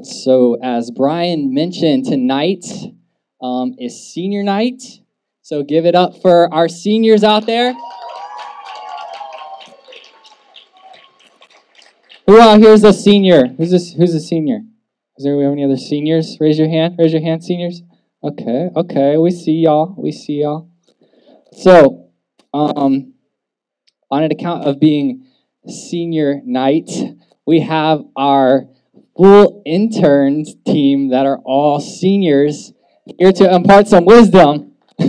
So, as Brian mentioned, tonight um, is senior night. So, give it up for our seniors out there. Who out here is a senior? Who's this? Who's a senior? Is there any other seniors? Raise your hand. Raise your hand, seniors. Okay, okay. We see y'all. We see y'all. So, um, on an account of being senior night, we have our full interns team that are all seniors here to impart some wisdom.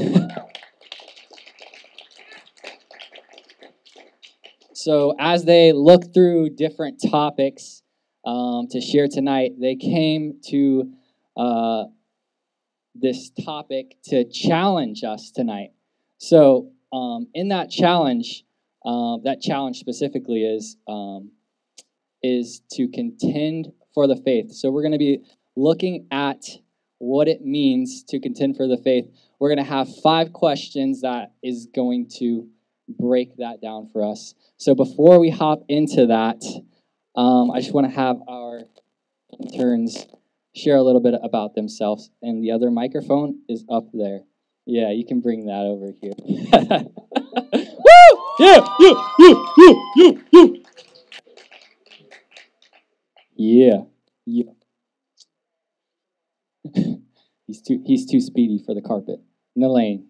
so, as they look through different topics um, to share tonight, they came to uh, this topic to challenge us tonight. So, um, in that challenge, uh, that challenge specifically is um, is to contend for the faith. So we're going to be looking at what it means to contend for the faith. We're going to have five questions that is going to break that down for us. So before we hop into that, um, I just want to have our interns share a little bit about themselves. And the other microphone is up there. Yeah, you can bring that over here. Woo! Yeah, you, you, you, you, you. Yeah, yeah. he's too he's too speedy for the carpet. Nalaine.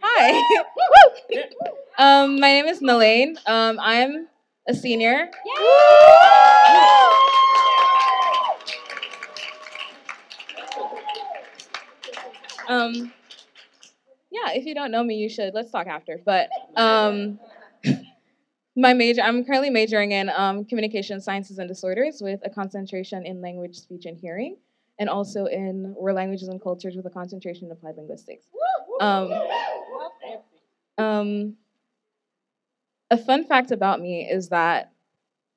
Hi. um, my name is Nalaine. Um, I'm a senior. Um, yeah, if you don't know me, you should. Let's talk after. But um, my major, I'm currently majoring in um, communication sciences and disorders with a concentration in language, speech, and hearing, and also in world languages and cultures with a concentration in applied linguistics. Um, um, a fun fact about me is that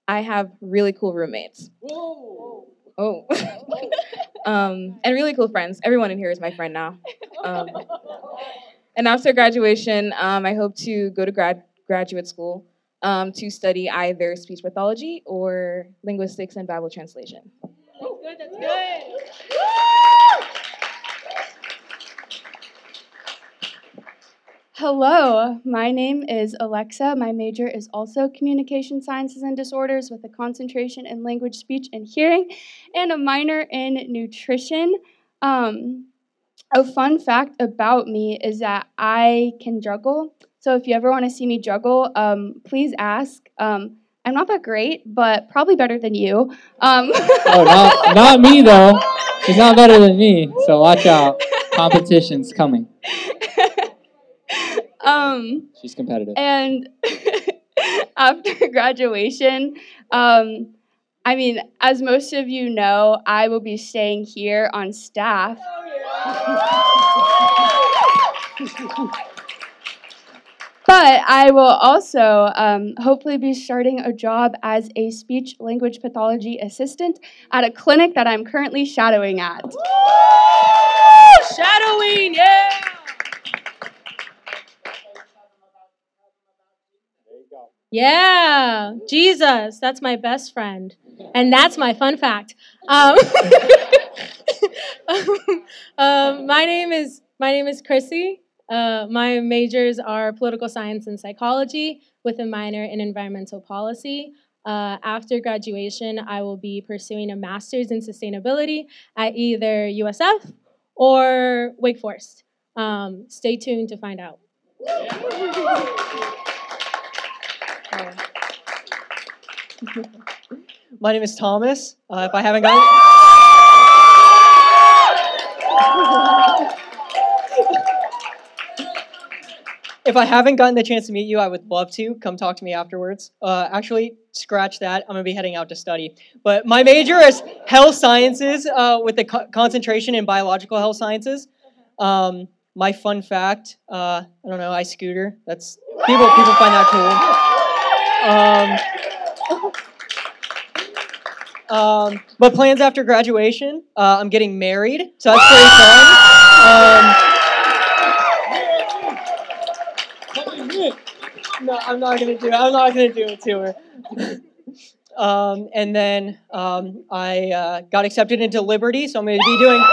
I have really cool roommates. Oh. um, and really cool friends. Everyone in here is my friend now. Um, and after graduation, um, I hope to go to grad graduate school um, to study either speech pathology or linguistics and Bible translation. That's good. That's good. Hello, my name is Alexa. My major is also communication sciences and disorders with a concentration in language, speech, and hearing, and a minor in nutrition. Um, a fun fact about me is that I can juggle. So if you ever want to see me juggle, um, please ask. Um, I'm not that great, but probably better than you. Um, oh, not, not me though. She's not better than me, so watch out. Competition's coming. Um, She's competitive. And after graduation, um, I mean, as most of you know, I will be staying here on staff. But I will also um, hopefully be starting a job as a speech language pathology assistant at a clinic that I'm currently shadowing at. Shadowing, yeah. Yeah, Jesus, that's my best friend. And that's my fun fact. Um, um, my name is my name is Chrissy. Uh, my majors are political science and psychology with a minor in environmental policy. Uh, after graduation, I will be pursuing a master's in sustainability at either USF or Wake Forest. Um, stay tuned to find out. My name is Thomas. Uh, if I haven't gotten if I haven't gotten the chance to meet you, I would love to come talk to me afterwards. Uh, actually, scratch that. I'm gonna be heading out to study. But my major is health sciences uh, with a co- concentration in biological health sciences. Um, my fun fact: uh, I don't know. I scooter. That's people. People find that cool. Um, um, but plans after graduation, uh, I'm getting married, so that's pretty fun. Um, no, I'm not gonna do it. I'm not gonna do it to her. Um, and then um, I uh, got accepted into Liberty, so I'm gonna be doing.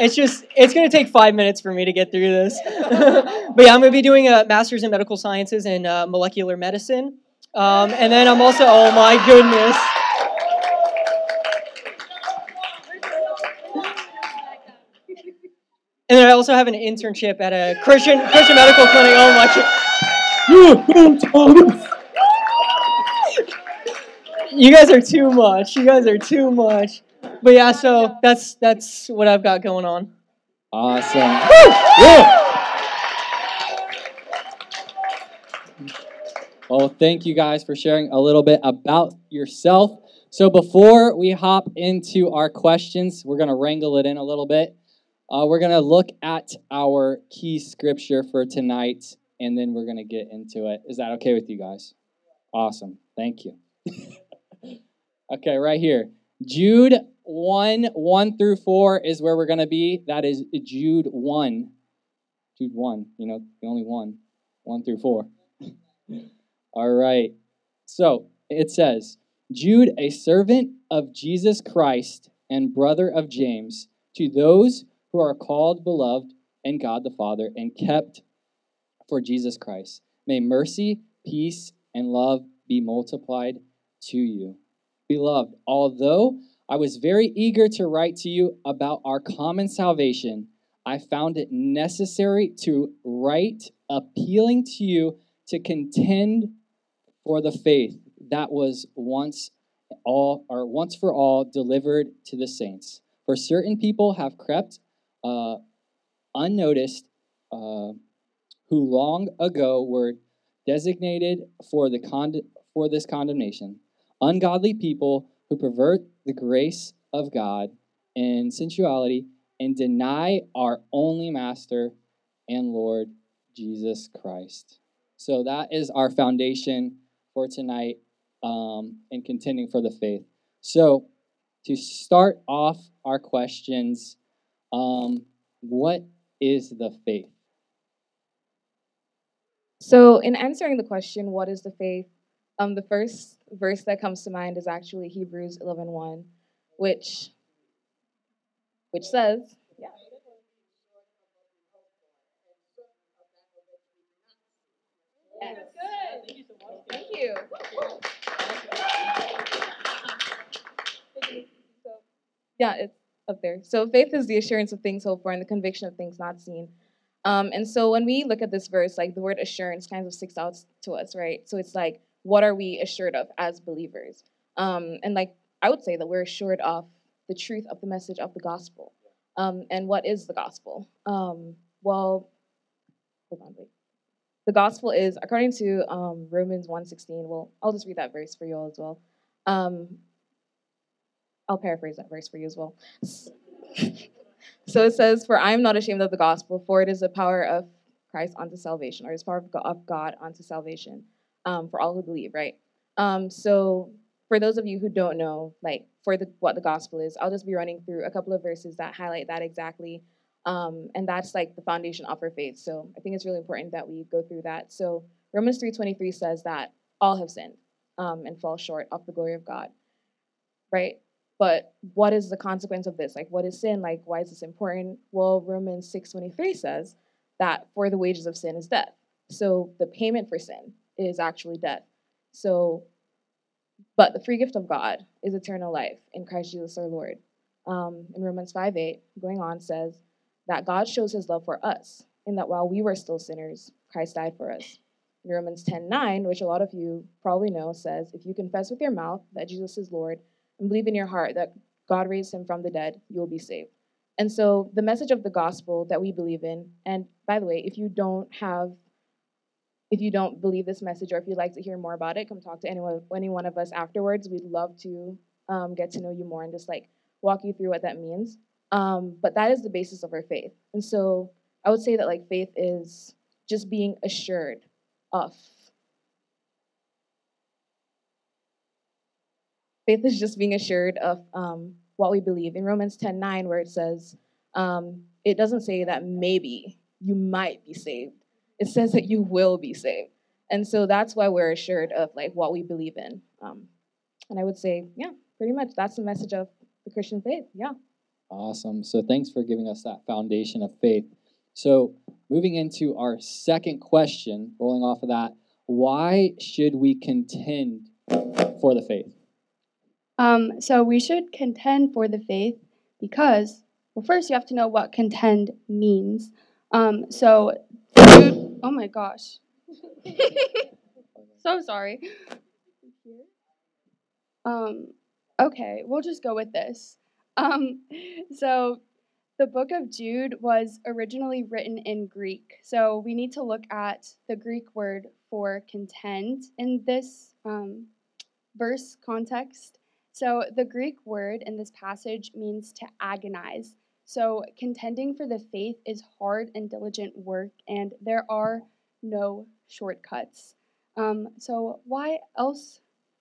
It's just it's gonna take five minutes for me to get through this, but yeah, I'm gonna be doing a master's in medical sciences and uh, molecular medicine, um, and then I'm also oh my goodness. And then I also have an internship at a Christian Christian medical clinic. Oh my! You guys are too much. You guys are too much. But yeah, so that's that's what I've got going on. Awesome. Yeah. Well, thank you guys for sharing a little bit about yourself. So before we hop into our questions, we're going to wrangle it in a little bit. Uh, we're going to look at our key scripture for tonight, and then we're going to get into it. Is that okay with you guys? Awesome. Thank you. okay, right here. Jude 1 1 through 4 is where we're going to be. That is Jude 1. Jude 1, you know, the only one. 1 through 4. All right. So it says, Jude, a servant of Jesus Christ and brother of James, to those who are called, beloved, and God the Father, and kept for Jesus Christ. May mercy, peace, and love be multiplied to you. Beloved, although I was very eager to write to you about our common salvation, I found it necessary to write appealing to you to contend for the faith that was once all or once for all delivered to the saints. For certain people have crept uh, unnoticed, uh, who long ago were designated for the con- for this condemnation. Ungodly people who pervert the grace of God in sensuality and deny our only Master and Lord Jesus Christ. So that is our foundation for tonight um, in contending for the faith. So to start off our questions, um, what is the faith? So, in answering the question, what is the faith? Um, the first verse that comes to mind is actually Hebrews 11:1, which which says, yeah. Yes. Thank you. Yeah, it's up there. So faith is the assurance of things hoped for and the conviction of things not seen. Um, and so when we look at this verse, like the word assurance kind of sticks out to us, right? So it's like, what are we assured of as believers? Um, and like I would say that we're assured of the truth of the message of the gospel. Um, and what is the gospel? Um, well, hold on, wait. The gospel is, according to um, Romans 1.16, well, I'll just read that verse for you all as well. I'll paraphrase that verse for you as well. so it says, For I am not ashamed of the gospel, for it is the power of Christ unto salvation, or is power of God unto salvation um, for all who believe, right? Um, so for those of you who don't know, like for the, what the gospel is, I'll just be running through a couple of verses that highlight that exactly. Um, and that's like the foundation of our faith. So I think it's really important that we go through that. So Romans 3.23 says that all have sinned um, and fall short of the glory of God, right? But what is the consequence of this? Like, what is sin? Like, why is this important? Well, Romans 6.23 says that for the wages of sin is death. So the payment for sin is actually death. So, but the free gift of God is eternal life in Christ Jesus our Lord. Um, in Romans 5 8, going on, says that God shows his love for us, in that while we were still sinners, Christ died for us. In Romans 10 9, which a lot of you probably know, says, If you confess with your mouth that Jesus is Lord and believe in your heart that God raised him from the dead, you will be saved. And so, the message of the gospel that we believe in, and by the way, if you don't have if you don't believe this message or if you'd like to hear more about it, come talk to anyone, any one of us afterwards. We'd love to um, get to know you more and just like walk you through what that means. Um, but that is the basis of our faith. And so I would say that like faith is just being assured of. Faith is just being assured of um, what we believe. In Romans 10 9, where it says, um, it doesn't say that maybe you might be saved. It says that you will be saved. And so that's why we're assured of like what we believe in. Um, and I would say, yeah, pretty much that's the message of the Christian faith. Yeah. Awesome. So thanks for giving us that foundation of faith. So moving into our second question, rolling off of that, why should we contend for the faith? Um, so we should contend for the faith because, well, first you have to know what contend means. Um, so, oh my gosh. so sorry. Um, okay, we'll just go with this. Um, so, the book of Jude was originally written in Greek. So, we need to look at the Greek word for contend in this um, verse context. So, the Greek word in this passage means to agonize. So, contending for the faith is hard and diligent work, and there are no shortcuts. Um, so, why else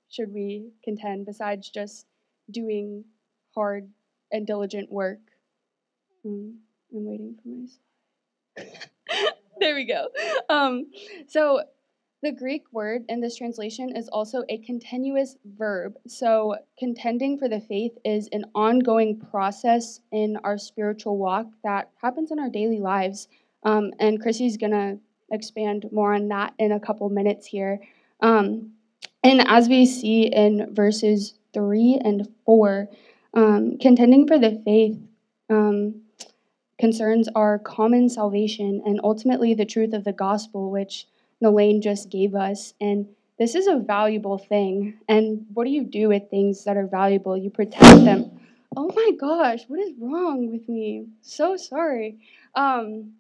should we contend besides just doing hard and diligent work? Um, I'm waiting for my slide. there we go. Um, so, the Greek word in this translation is also a continuous verb. So, contending for the faith is an ongoing process in our spiritual walk that happens in our daily lives. Um, and Chrissy's going to expand more on that in a couple minutes here. Um, and as we see in verses 3 and 4, um, contending for the faith um, concerns our common salvation and ultimately the truth of the gospel, which Nalaine just gave us. And this is a valuable thing. And what do you do with things that are valuable? You protect them. Oh my gosh, what is wrong with me? So sorry. Um,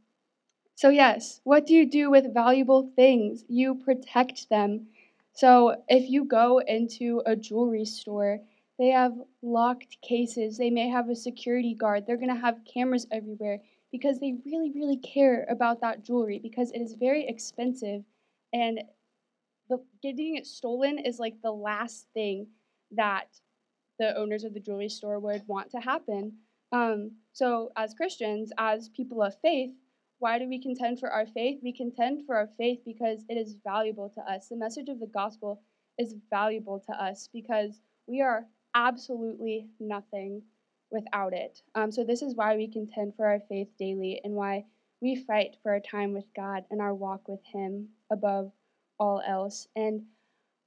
so, yes, what do you do with valuable things? You protect them. So, if you go into a jewelry store, they have locked cases. They may have a security guard. They're going to have cameras everywhere because they really, really care about that jewelry because it is very expensive and the, getting it stolen is like the last thing that the owners of the jewelry store would want to happen. Um, so, as Christians, as people of faith, why do we contend for our faith? We contend for our faith because it is valuable to us. The message of the gospel is valuable to us because we are absolutely nothing without it. Um, so, this is why we contend for our faith daily and why we fight for our time with God and our walk with Him above all else. And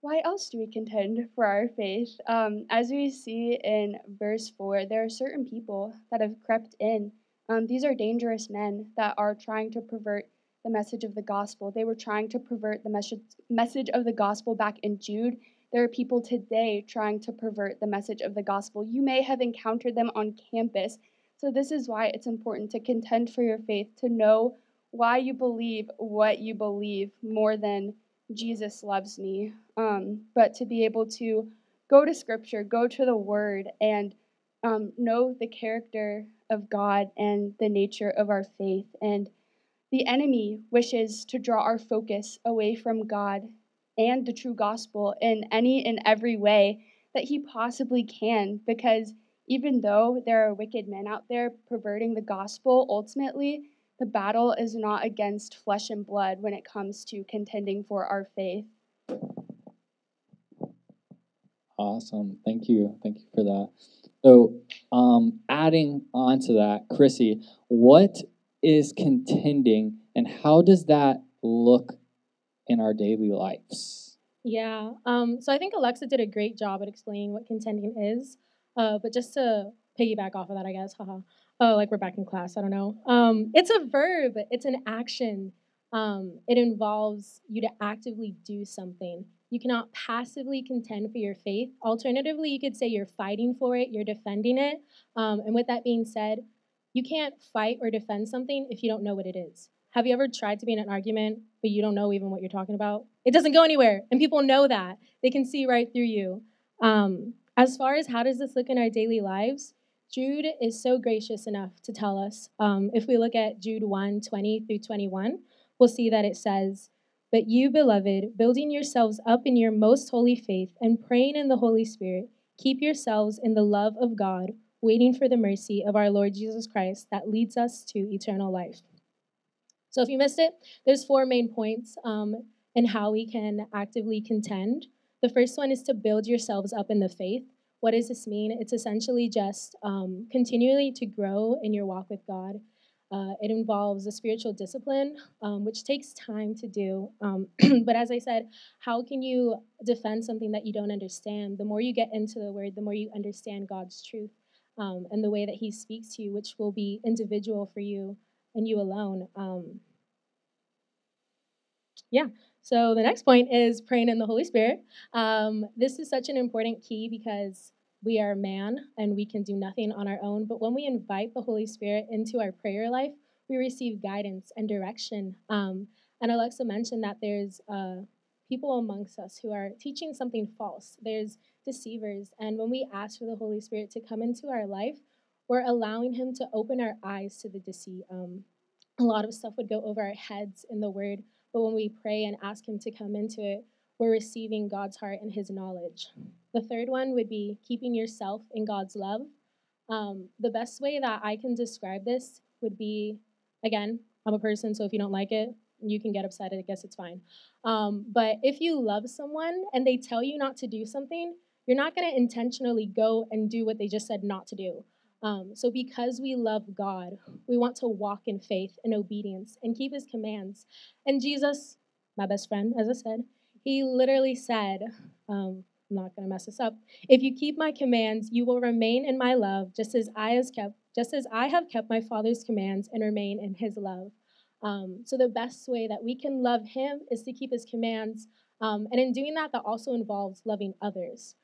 why else do we contend for our faith? Um, as we see in verse 4, there are certain people that have crept in. Um, these are dangerous men that are trying to pervert the message of the gospel. They were trying to pervert the message, message of the gospel back in Jude there are people today trying to pervert the message of the gospel. You may have encountered them on campus. So, this is why it's important to contend for your faith, to know why you believe what you believe more than Jesus loves me, um, but to be able to go to Scripture, go to the Word, and um, know the character of God and the nature of our faith. And the enemy wishes to draw our focus away from God and the true gospel in any and every way that he possibly can because even though there are wicked men out there perverting the gospel, ultimately, the battle is not against flesh and blood when it comes to contending for our faith. Awesome. Thank you. Thank you for that. So, um, adding on to that, Chrissy, what is contending and how does that look in our daily lives. Yeah. Um, so I think Alexa did a great job at explaining what contending is. Uh, but just to piggyback off of that, I guess, haha. Oh, like we're back in class. I don't know. Um, it's a verb. It's an action. Um, it involves you to actively do something. You cannot passively contend for your faith. Alternatively, you could say you're fighting for it, you're defending it. Um, and with that being said, you can't fight or defend something if you don't know what it is. Have you ever tried to be in an argument, but you don't know even what you're talking about? It doesn't go anywhere, and people know that. They can see right through you. Um, as far as how does this look in our daily lives, Jude is so gracious enough to tell us. Um, if we look at Jude 1 20 through 21, we'll see that it says, But you, beloved, building yourselves up in your most holy faith and praying in the Holy Spirit, keep yourselves in the love of God, waiting for the mercy of our Lord Jesus Christ that leads us to eternal life. So if you missed it, there's four main points um, in how we can actively contend. The first one is to build yourselves up in the faith. What does this mean? It's essentially just um, continually to grow in your walk with God. Uh, it involves a spiritual discipline, um, which takes time to do. Um, but as I said, how can you defend something that you don't understand? The more you get into the word, the more you understand God's truth um, and the way that He speaks to you, which will be individual for you and you alone. Um, yeah. So the next point is praying in the Holy Spirit. Um, this is such an important key because we are man and we can do nothing on our own. But when we invite the Holy Spirit into our prayer life, we receive guidance and direction. Um, and Alexa mentioned that there's uh, people amongst us who are teaching something false. There's deceivers. And when we ask for the Holy Spirit to come into our life, we're allowing Him to open our eyes to the deceit. Um, a lot of stuff would go over our heads in the Word, but when we pray and ask Him to come into it, we're receiving God's heart and His knowledge. The third one would be keeping yourself in God's love. Um, the best way that I can describe this would be again, I'm a person, so if you don't like it, you can get upset. I guess it's fine. Um, but if you love someone and they tell you not to do something, you're not going to intentionally go and do what they just said not to do. Um, so, because we love God, we want to walk in faith and obedience and keep his commands. And Jesus, my best friend, as I said, he literally said, um, I'm not going to mess this up. If you keep my commands, you will remain in my love, just as I has kept, just as I have kept my Father's commands and remain in His love. Um, so the best way that we can love Him is to keep His commands, um, and in doing that, that also involves loving others.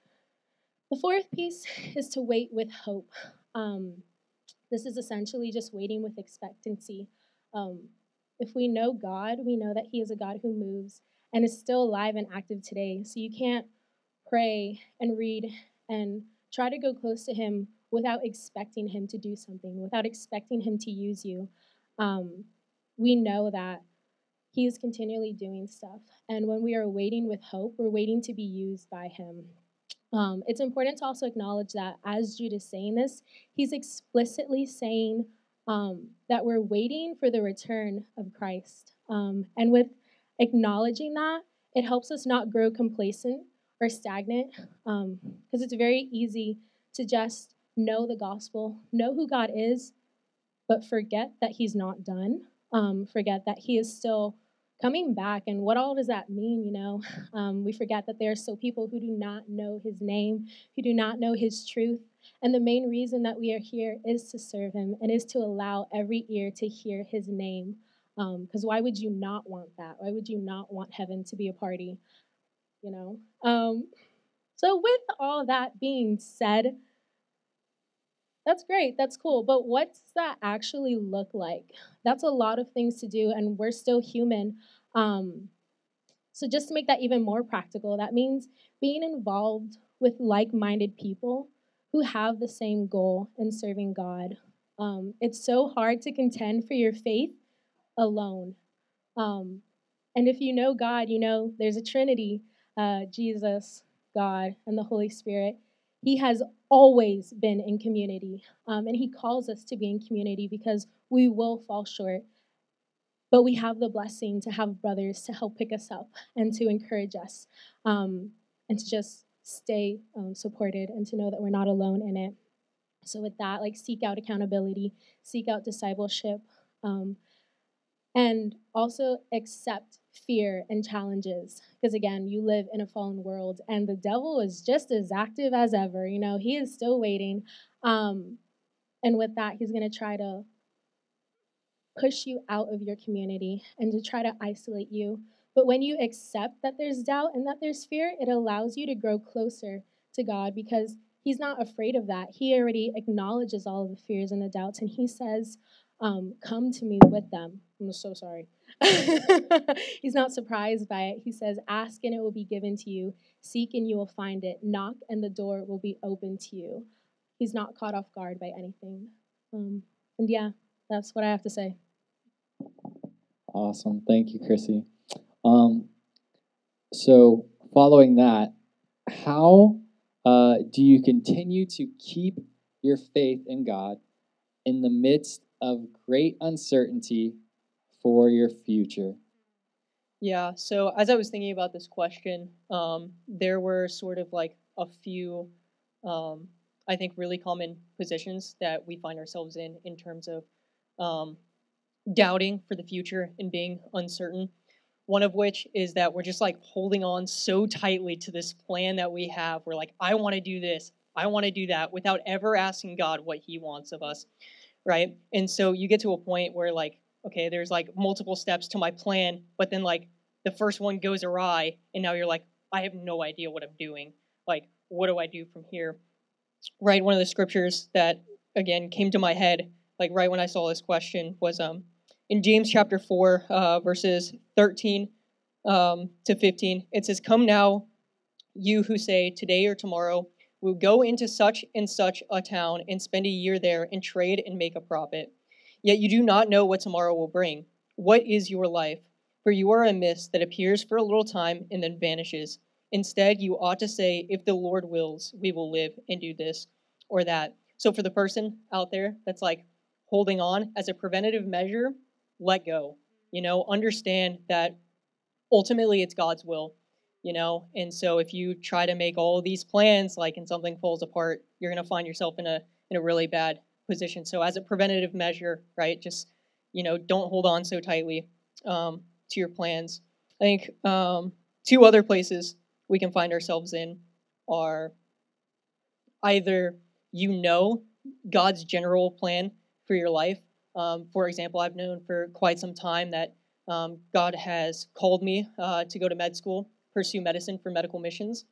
The fourth piece is to wait with hope. Um, this is essentially just waiting with expectancy. Um, if we know God, we know that He is a God who moves and is still alive and active today. So you can't pray and read and try to go close to Him without expecting Him to do something, without expecting Him to use you. Um, we know that He is continually doing stuff. And when we are waiting with hope, we're waiting to be used by Him. Um, it's important to also acknowledge that as Jude is saying this, he's explicitly saying um, that we're waiting for the return of Christ. Um, and with acknowledging that, it helps us not grow complacent or stagnant because um, it's very easy to just know the gospel, know who God is, but forget that He's not done, um, forget that He is still coming back and what all does that mean you know? Um, we forget that there are still people who do not know his name who do not know his truth and the main reason that we are here is to serve him and is to allow every ear to hear his name. Because um, why would you not want that? Why would you not want heaven to be a party you know? Um, so with all that being said that's great, that's cool, but what does that actually look like? That's a lot of things to do, and we're still human. Um, so, just to make that even more practical, that means being involved with like minded people who have the same goal in serving God. Um, it's so hard to contend for your faith alone. Um, and if you know God, you know there's a Trinity uh, Jesus, God, and the Holy Spirit. He has always been in community. Um, and He calls us to be in community because we will fall short. But we have the blessing to have brothers to help pick us up and to encourage us um, and to just stay um, supported and to know that we're not alone in it. So, with that, like seek out accountability, seek out discipleship, um, and also accept fear and challenges because again you live in a fallen world and the devil is just as active as ever you know he is still waiting um, and with that he's going to try to push you out of your community and to try to isolate you but when you accept that there's doubt and that there's fear it allows you to grow closer to god because he's not afraid of that he already acknowledges all of the fears and the doubts and he says um, come to me with them. I'm so sorry. He's not surprised by it. He says, Ask and it will be given to you. Seek and you will find it. Knock and the door will be open to you. He's not caught off guard by anything. Um, and yeah, that's what I have to say. Awesome. Thank you, Chrissy. Um, so, following that, how uh, do you continue to keep your faith in God in the midst of great uncertainty for your future? Yeah, so as I was thinking about this question, um, there were sort of like a few, um, I think, really common positions that we find ourselves in in terms of um, doubting for the future and being uncertain. One of which is that we're just like holding on so tightly to this plan that we have. We're like, I want to do this, I want to do that, without ever asking God what He wants of us, right? And so you get to a point where, like, okay, there's like multiple steps to my plan, but then like the first one goes awry, and now you're like, I have no idea what I'm doing. Like, what do I do from here? Right, one of the scriptures that again came to my head, like right when I saw this question, was um in James chapter four, uh, verses thirteen um, to fifteen. It says, "Come now, you who say today or tomorrow." We'll go into such and such a town and spend a year there and trade and make a profit. Yet you do not know what tomorrow will bring. What is your life? For you are a mist that appears for a little time and then vanishes. Instead, you ought to say, If the Lord wills, we will live and do this or that. So, for the person out there that's like holding on as a preventative measure, let go. You know, understand that ultimately it's God's will, you know, and so if you try to make all these plans like and something falls apart, you're going to find yourself in a in a really bad position. So as a preventative measure, right, just you know, don't hold on so tightly um, to your plans. I think um, two other places we can find ourselves in are either you know God's general plan for your life. Um, for example, I've known for quite some time that um, God has called me uh, to go to med school, pursue medicine for medical missions.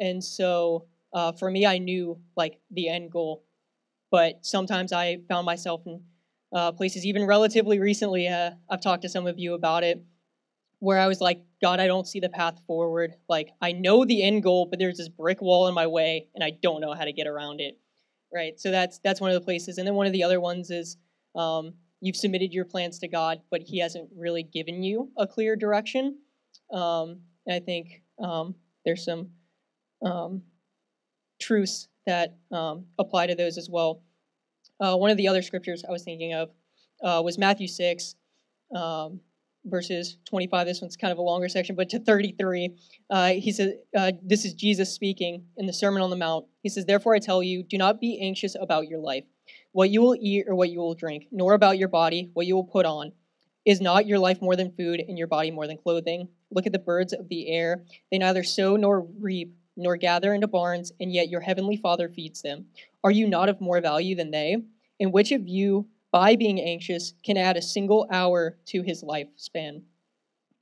And so uh, for me, I knew like the end goal but sometimes I found myself in uh, places, even relatively recently. Uh, I've talked to some of you about it, where I was like, God, I don't see the path forward. Like, I know the end goal, but there's this brick wall in my way, and I don't know how to get around it. Right. So that's that's one of the places, and then one of the other ones is um, you've submitted your plans to God, but He hasn't really given you a clear direction. Um, and I think um, there's some um, truths that um, apply to those as well. Uh, one of the other scriptures I was thinking of uh, was Matthew 6, um, verses 25. This one's kind of a longer section, but to 33. Uh, he says, uh, This is Jesus speaking in the Sermon on the Mount. He says, Therefore I tell you, do not be anxious about your life, what you will eat or what you will drink, nor about your body, what you will put on. Is not your life more than food, and your body more than clothing? Look at the birds of the air. They neither sow nor reap nor gather into barns, and yet your heavenly Father feeds them. Are you not of more value than they? And which of you, by being anxious, can add a single hour to his lifespan?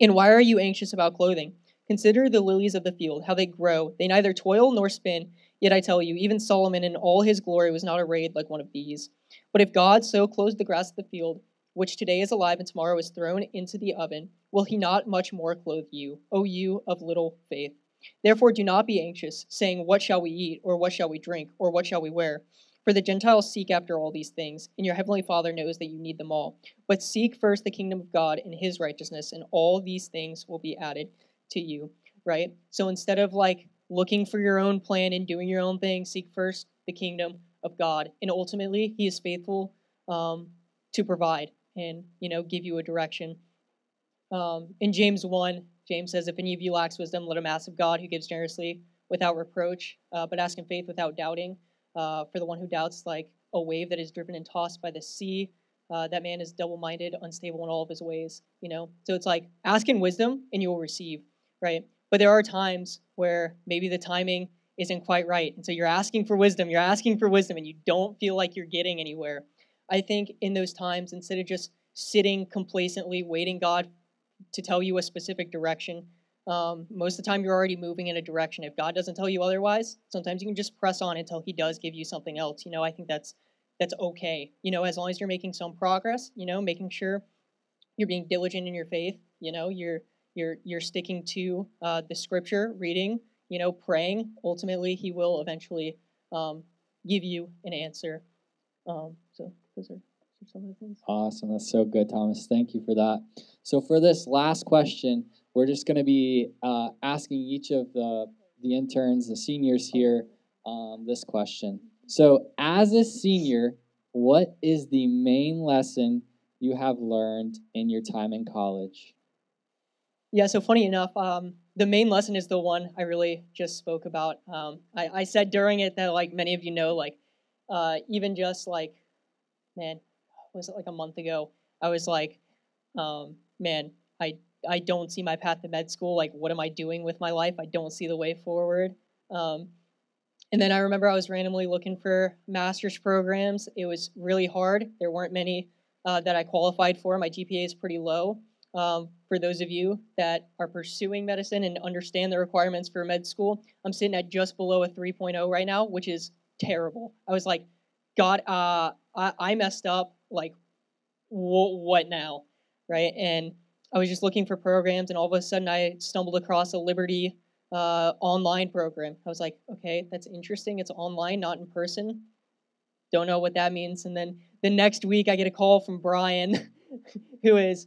And why are you anxious about clothing? Consider the lilies of the field, how they grow. They neither toil nor spin. Yet I tell you, even Solomon in all his glory was not arrayed like one of these. But if God so clothes the grass of the field, which today is alive and tomorrow is thrown into the oven, will he not much more clothe you, O you of little faith? Therefore, do not be anxious, saying, What shall we eat, or what shall we drink, or what shall we wear? For the Gentiles seek after all these things, and your heavenly Father knows that you need them all. But seek first the kingdom of God and his righteousness, and all these things will be added to you, right? So instead of like looking for your own plan and doing your own thing, seek first the kingdom of God. And ultimately, he is faithful um, to provide and, you know, give you a direction. Um, in James 1, James says, If any of you lacks wisdom, let him ask of God, who gives generously without reproach, uh, but ask in faith without doubting. Uh, for the one who doubts, like a wave that is driven and tossed by the sea, uh, that man is double minded, unstable in all of his ways. You know, so it's like ask in wisdom and you will receive, right? But there are times where maybe the timing isn't quite right. And so you're asking for wisdom, you're asking for wisdom, and you don't feel like you're getting anywhere. I think in those times, instead of just sitting complacently waiting God to tell you a specific direction. Um, most of the time, you're already moving in a direction. If God doesn't tell you otherwise, sometimes you can just press on until He does give you something else. You know, I think that's that's okay. You know, as long as you're making some progress. You know, making sure you're being diligent in your faith. You know, you're you're you're sticking to uh, the Scripture, reading. You know, praying. Ultimately, He will eventually um, give you an answer. Um, so those are some of the things. Awesome. That's so good, Thomas. Thank you for that. So, for this last question, we're just going to be uh, asking each of the, the interns, the seniors here, um, this question. So, as a senior, what is the main lesson you have learned in your time in college? Yeah, so funny enough, um, the main lesson is the one I really just spoke about. Um, I, I said during it that, like many of you know, like uh, even just like, man, was it like a month ago? I was like, um, man, I I don't see my path to med school. Like, what am I doing with my life? I don't see the way forward. Um, and then I remember I was randomly looking for master's programs. It was really hard. There weren't many uh, that I qualified for. My GPA is pretty low. Um, for those of you that are pursuing medicine and understand the requirements for med school, I'm sitting at just below a 3.0 right now, which is terrible. I was like, God, uh, I, I messed up. Like, wh- what now? Right? And I was just looking for programs, and all of a sudden I stumbled across a Liberty uh, online program. I was like, okay, that's interesting. It's online, not in person. Don't know what that means. And then the next week I get a call from Brian, who is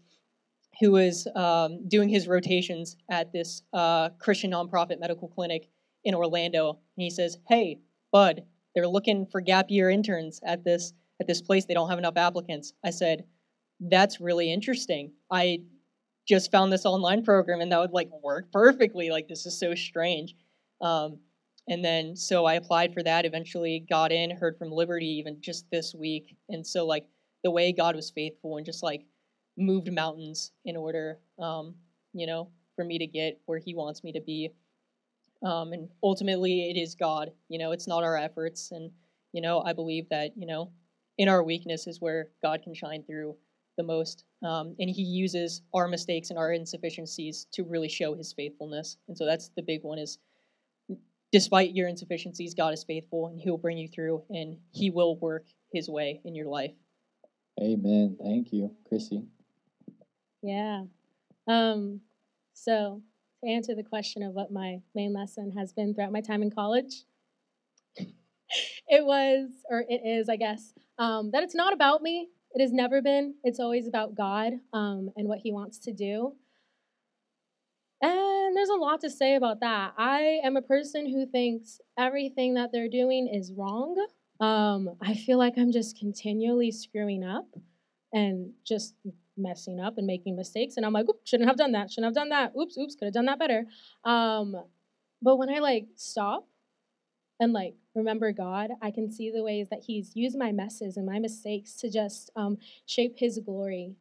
who is um, doing his rotations at this uh, Christian nonprofit medical clinic in Orlando. And he says, "Hey, bud, they're looking for gap year interns at this at this place. They don't have enough applicants." I said, "That's really interesting. I just found this online program and that would like work perfectly. Like this is so strange." Um, and then so I applied for that. Eventually, got in. Heard from Liberty even just this week. And so like the way God was faithful and just like moved mountains in order, um, you know, for me to get where He wants me to be. Um, and ultimately, it is God. You know, it's not our efforts. And you know, I believe that you know, in our weakness is where God can shine through the most. Um, and He uses our mistakes and our insufficiencies to really show His faithfulness. And so that's the big one is despite your insufficiencies, God is faithful and He'll bring you through and He will work His way in your life. Amen. Thank you, Chrissy. Yeah. Um, so to answer the question of what my main lesson has been throughout my time in college, it was, or it is, I guess, um, that it's not about me. It has never been. It's always about God um, and what He wants to do. And there's a lot to say about that. I am a person who thinks everything that they're doing is wrong. Um, I feel like I'm just continually screwing up and just messing up and making mistakes. And I'm like, shouldn't have done that. Shouldn't have done that. Oops, oops, could have done that better. Um, but when I like stop and like remember God, I can see the ways that He's used my messes and my mistakes to just um, shape His glory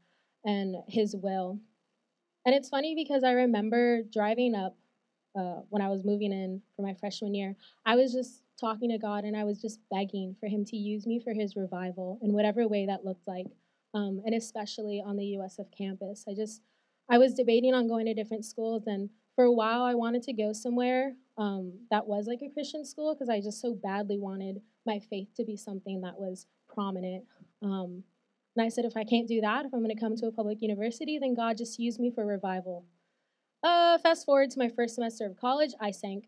and His will. And it's funny because I remember driving up uh, when I was moving in for my freshman year. I was just talking to God and I was just begging for Him to use me for His revival in whatever way that looked like, um, and especially on the USF campus. I just, I was debating on going to different schools, and for a while I wanted to go somewhere um, that was like a Christian school because I just so badly wanted my faith to be something that was prominent. Um, and I said, if I can't do that, if I'm going to come to a public university, then God just use me for revival. Uh, fast forward to my first semester of college, I sank.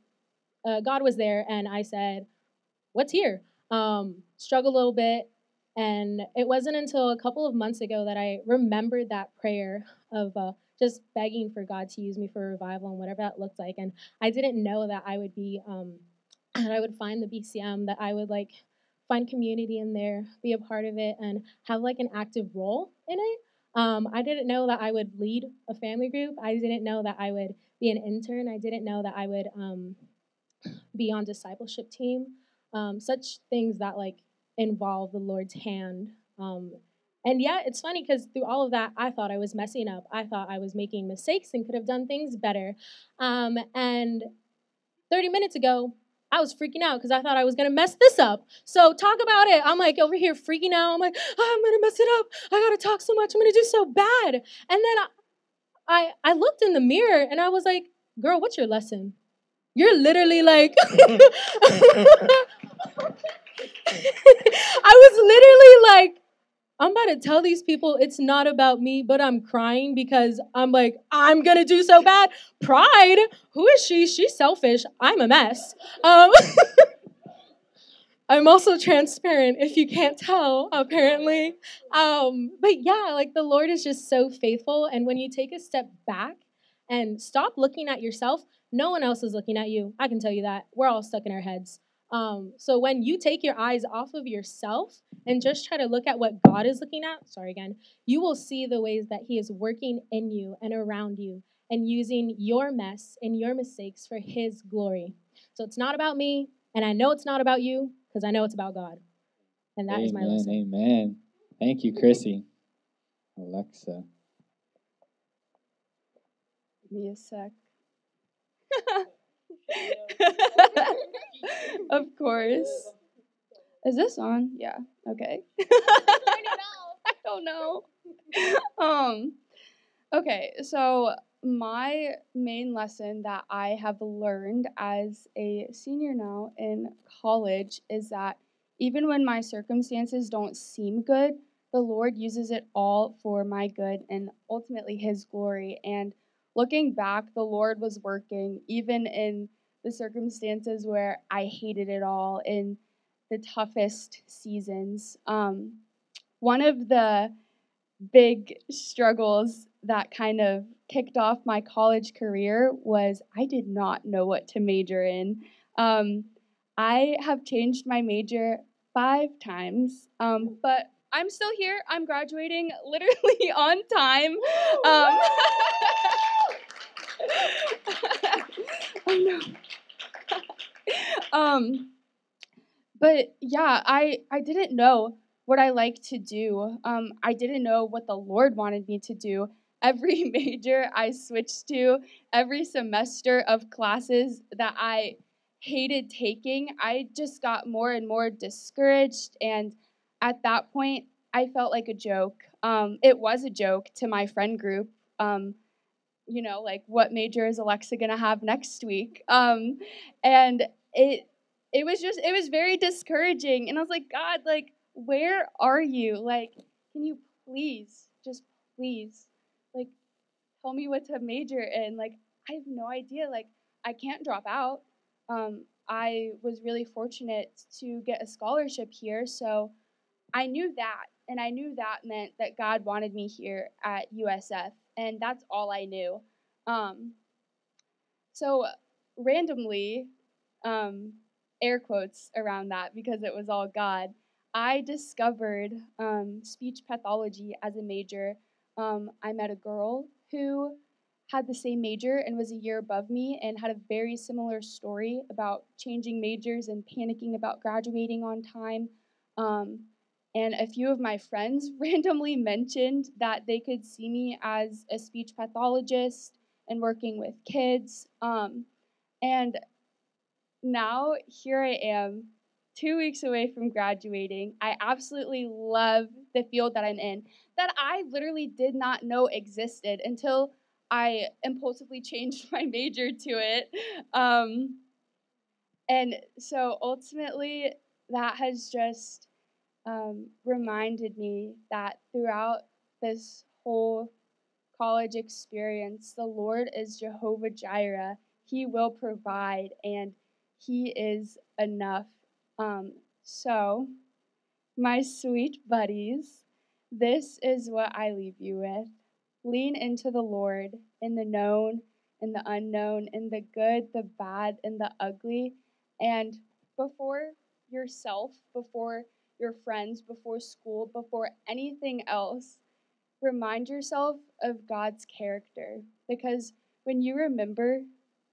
Uh, God was there, and I said, What's here? Um, struggled a little bit, and it wasn't until a couple of months ago that I remembered that prayer of uh, just begging for God to use me for revival and whatever that looked like. And I didn't know that I would be, um, that I would find the BCM, that I would like find community in there, be a part of it, and have like an active role in it. Um, I didn't know that I would lead a family group. I didn't know that I would be an intern. I didn't know that I would um, be on discipleship team. Um, such things that like involve the Lord's hand. And yeah, it's funny because through all of that, I thought I was messing up. I thought I was making mistakes and could have done things better. Um, and 30 minutes ago, I was freaking out because I thought I was gonna mess this up. So talk about it. I'm like over here freaking out. I'm like, oh, I'm gonna mess it up. I gotta talk so much. I'm gonna do so bad. And then I, I, I looked in the mirror and I was like, girl, what's your lesson? You're literally like, I was literally like, I'm about to tell these people it's not about me, but I'm crying because I'm like, I'm gonna do so bad. Pride? Who is she? She's selfish. I'm a mess. Um, I'm also transparent if you can't tell, apparently. Um, but yeah, like the Lord is just so faithful. And when you take a step back and stop looking at yourself, no one else is looking at you. I can tell you that. We're all stuck in our heads. Um, so when you take your eyes off of yourself and just try to look at what God is looking at, sorry again, you will see the ways that He is working in you and around you and using your mess and your mistakes for His glory. So it's not about me, and I know it's not about you because I know it's about God. And that amen, is my lesson. Amen. Thank you, Chrissy. Alexa. Give me a sec. of course. Is this on? Yeah. Okay. I don't know. Um. Okay. So my main lesson that I have learned as a senior now in college is that even when my circumstances don't seem good, the Lord uses it all for my good and ultimately His glory. And looking back, the Lord was working even in the circumstances where I hated it all in the toughest seasons. Um, one of the big struggles that kind of kicked off my college career was I did not know what to major in. Um, I have changed my major five times, um, but I'm still here. I'm graduating literally on time. Um, oh no. um, but yeah, I I didn't know what I like to do. Um, I didn't know what the Lord wanted me to do. Every major I switched to, every semester of classes that I hated taking, I just got more and more discouraged. And at that point, I felt like a joke. Um, it was a joke to my friend group. Um, you know, like what major is Alexa gonna have next week? Um, and it it was just it was very discouraging. And I was like, God, like, where are you? Like, can you please, just please, like, tell me what to major in? Like, I have no idea. Like, I can't drop out. Um, I was really fortunate to get a scholarship here, so I knew that, and I knew that meant that God wanted me here at USF, and that's all I knew. Um, so randomly, um, air quotes around that because it was all God. I discovered um, speech pathology as a major. Um, I met a girl who had the same major and was a year above me and had a very similar story about changing majors and panicking about graduating on time. Um, and a few of my friends randomly mentioned that they could see me as a speech pathologist and working with kids. Um, and now here I am, two weeks away from graduating. I absolutely love the field that I'm in, that I literally did not know existed until I impulsively changed my major to it. Um, and so ultimately, that has just um, reminded me that throughout this whole college experience, the Lord is Jehovah Jireh. He will provide and He is enough. Um, so, my sweet buddies, this is what I leave you with. Lean into the Lord in the known, in the unknown, in the good, the bad, and the ugly. And before yourself, before your friends, before school, before anything else, remind yourself of God's character. Because when you remember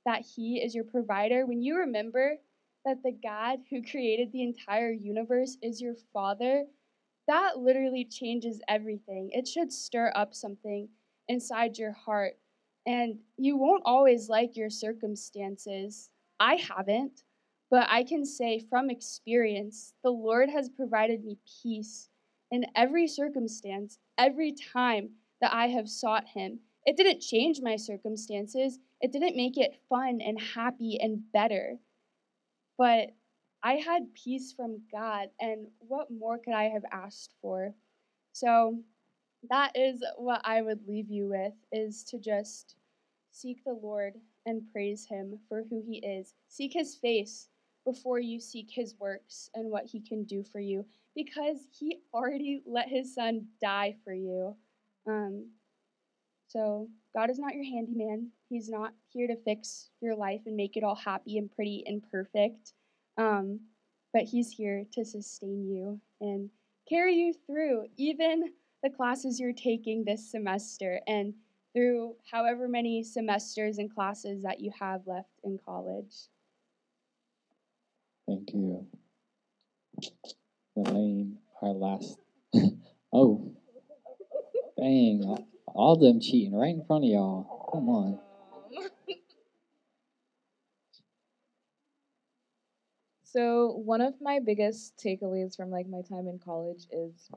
that He is your provider, when you remember that the God who created the entire universe is your Father, that literally changes everything. It should stir up something inside your heart. And you won't always like your circumstances. I haven't. But I can say from experience, the Lord has provided me peace in every circumstance, every time that I have sought Him. It didn't change my circumstances, it didn't make it fun and happy and better. But I had peace from God, and what more could I have asked for? So that is what I would leave you with is to just seek the Lord and praise him for who he is. Seek his face before you seek his works and what he can do for you because he already let his son die for you. Um, so, God is not your handyman. He's not here to fix your life and make it all happy and pretty and perfect. Um, but He's here to sustain you and carry you through even the classes you're taking this semester and through however many semesters and classes that you have left in college. Thank you. Elaine, our last. oh. Dang. All them cheating right in front of y'all. Come on. So one of my biggest takeaways from like my time in college is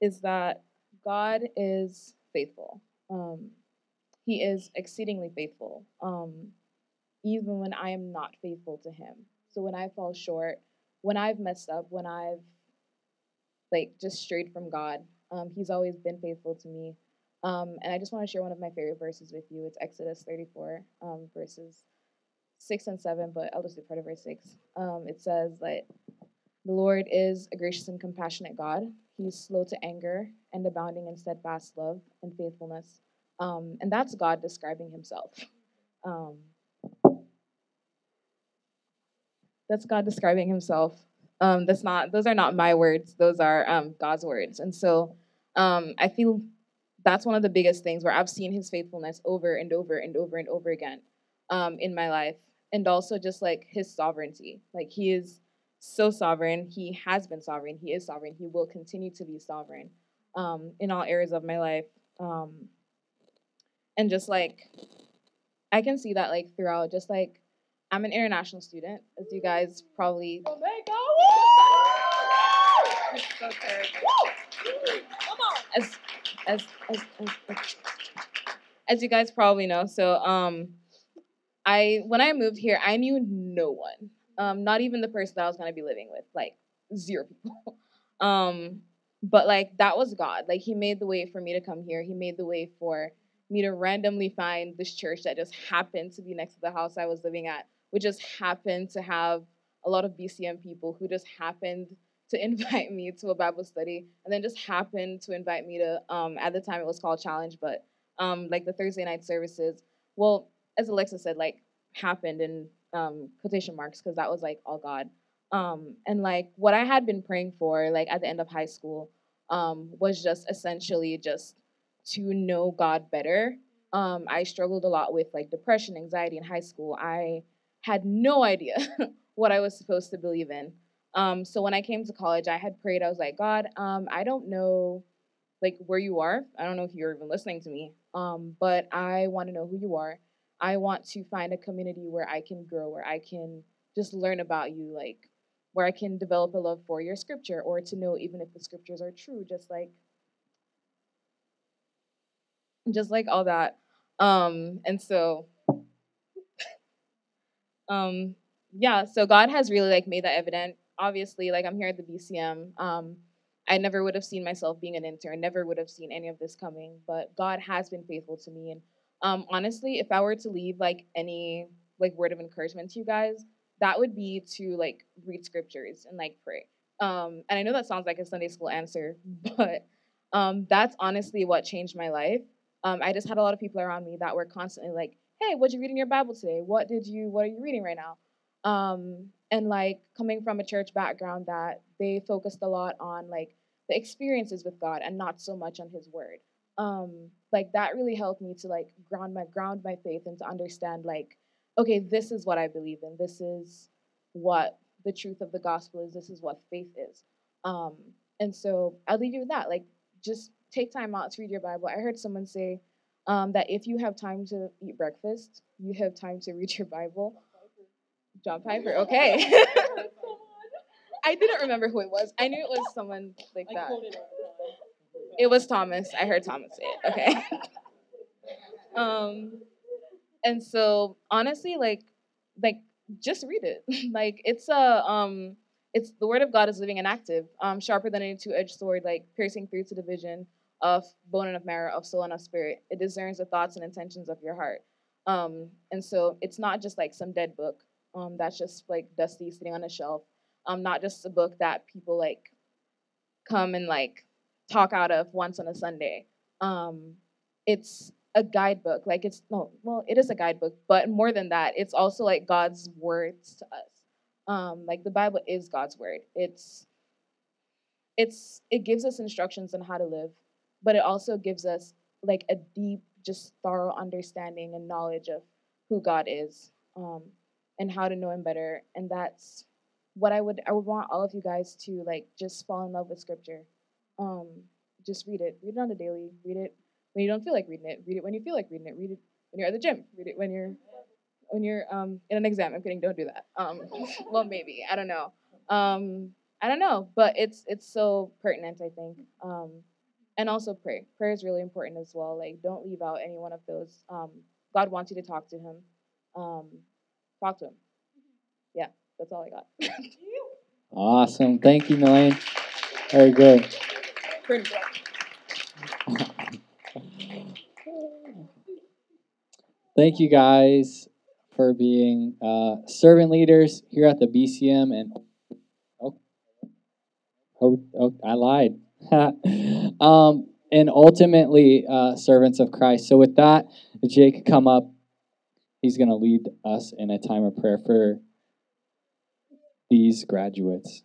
is that God is faithful. Um, he is exceedingly faithful, um, even when I am not faithful to Him. So when I fall short, when I've messed up, when I've like just strayed from God, um, He's always been faithful to me. Um, and I just want to share one of my favorite verses with you. It's Exodus 34, um, verses 6 and 7, but I'll just do part of verse 6. Um, it says that the Lord is a gracious and compassionate God. He's slow to anger and abounding in steadfast love and faithfulness. Um, and that's God describing himself. Um, that's God describing himself. Um, that's not; those are not my words. Those are um, God's words. And so, um, I feel that's one of the biggest things where I've seen His faithfulness over and over and over and over again um, in my life, and also just like His sovereignty. Like He is so sovereign. He has been sovereign. He is sovereign. He will continue to be sovereign um, in all areas of my life. Um, and just like, I can see that like throughout, just like, I'm an international student, as you guys probably. As, as, as, as, as you guys probably know, so um, I when I moved here, I knew no one um, not even the person that I was gonna be living with, like zero people. um, but like that was God. Like He made the way for me to come here. He made the way for me to randomly find this church that just happened to be next to the house I was living at, which just happened to have a lot of BCM people who just happened to invite me to a Bible study, and then just happened to invite me to. Um, at the time, it was called Challenge, but um, like the Thursday night services. Well, as Alexa said, like happened in um, quotation marks because that was like all God. Um, and like what I had been praying for, like at the end of high school, um, was just essentially just to know God better. Um, I struggled a lot with like depression, anxiety in high school. I had no idea what I was supposed to believe in. Um, so when I came to college, I had prayed. I was like, God, um, I don't know like where you are. I don't know if you're even listening to me, um, but I want to know who you are. I want to find a community where I can grow, where I can just learn about you, like where I can develop a love for your scripture or to know even if the scriptures are true, just like just like all that. Um, and so um yeah, so God has really like made that evident. Obviously, like I'm here at the BCM. Um, I never would have seen myself being an intern, never would have seen any of this coming, but God has been faithful to me and um, honestly, if I were to leave like any like word of encouragement to you guys, that would be to like read scriptures and like pray. Um, and I know that sounds like a Sunday school answer, but um, that's honestly what changed my life. Um, I just had a lot of people around me that were constantly like, "Hey, what'd you read in your Bible today? What did you? What are you reading right now?" Um, and like coming from a church background, that they focused a lot on like the experiences with God and not so much on His Word um, like that really helped me to like ground my ground my faith and to understand like okay this is what i believe in this is what the truth of the gospel is this is what faith is um, and so i'll leave you with that like just take time out to read your bible i heard someone say um, that if you have time to eat breakfast you have time to read your bible john piper okay i didn't remember who it was i knew it was someone like that it was Thomas. I heard Thomas say it. Okay. um, and so honestly, like, like just read it. like it's a um, it's the word of God is living and active, um, sharper than any two-edged sword, like piercing through to the vision of bone and of marrow, of soul and of spirit. It discerns the thoughts and intentions of your heart. Um, and so it's not just like some dead book um, that's just like dusty sitting on a shelf. Um, not just a book that people like come and like talk out of once on a Sunday. Um, it's a guidebook. Like it's no, well, it is a guidebook, but more than that, it's also like God's words to us. Um, like the Bible is God's word. It's it's it gives us instructions on how to live, but it also gives us like a deep, just thorough understanding and knowledge of who God is, um, and how to know Him better. And that's what I would I would want all of you guys to like just fall in love with Scripture. Um, just read it. Read it on the daily. Read it when you don't feel like reading it. Read it when you feel like reading it. Read it when you're at the gym. Read it when you're when you're um in an exam. I'm kidding. Don't do that. Um, well, maybe I don't know. Um, I don't know, but it's it's so pertinent. I think. Um, and also pray. Prayer is really important as well. Like don't leave out any one of those. Um, God wants you to talk to Him. Um, talk to Him. Yeah, that's all I got. Awesome. Thank you, Nelaine. Very good. Good. Thank you guys for being uh, servant leaders here at the BCM. And oh, oh, oh I lied. um, and ultimately, uh, servants of Christ. So, with that, Jake come up, he's going to lead us in a time of prayer for these graduates.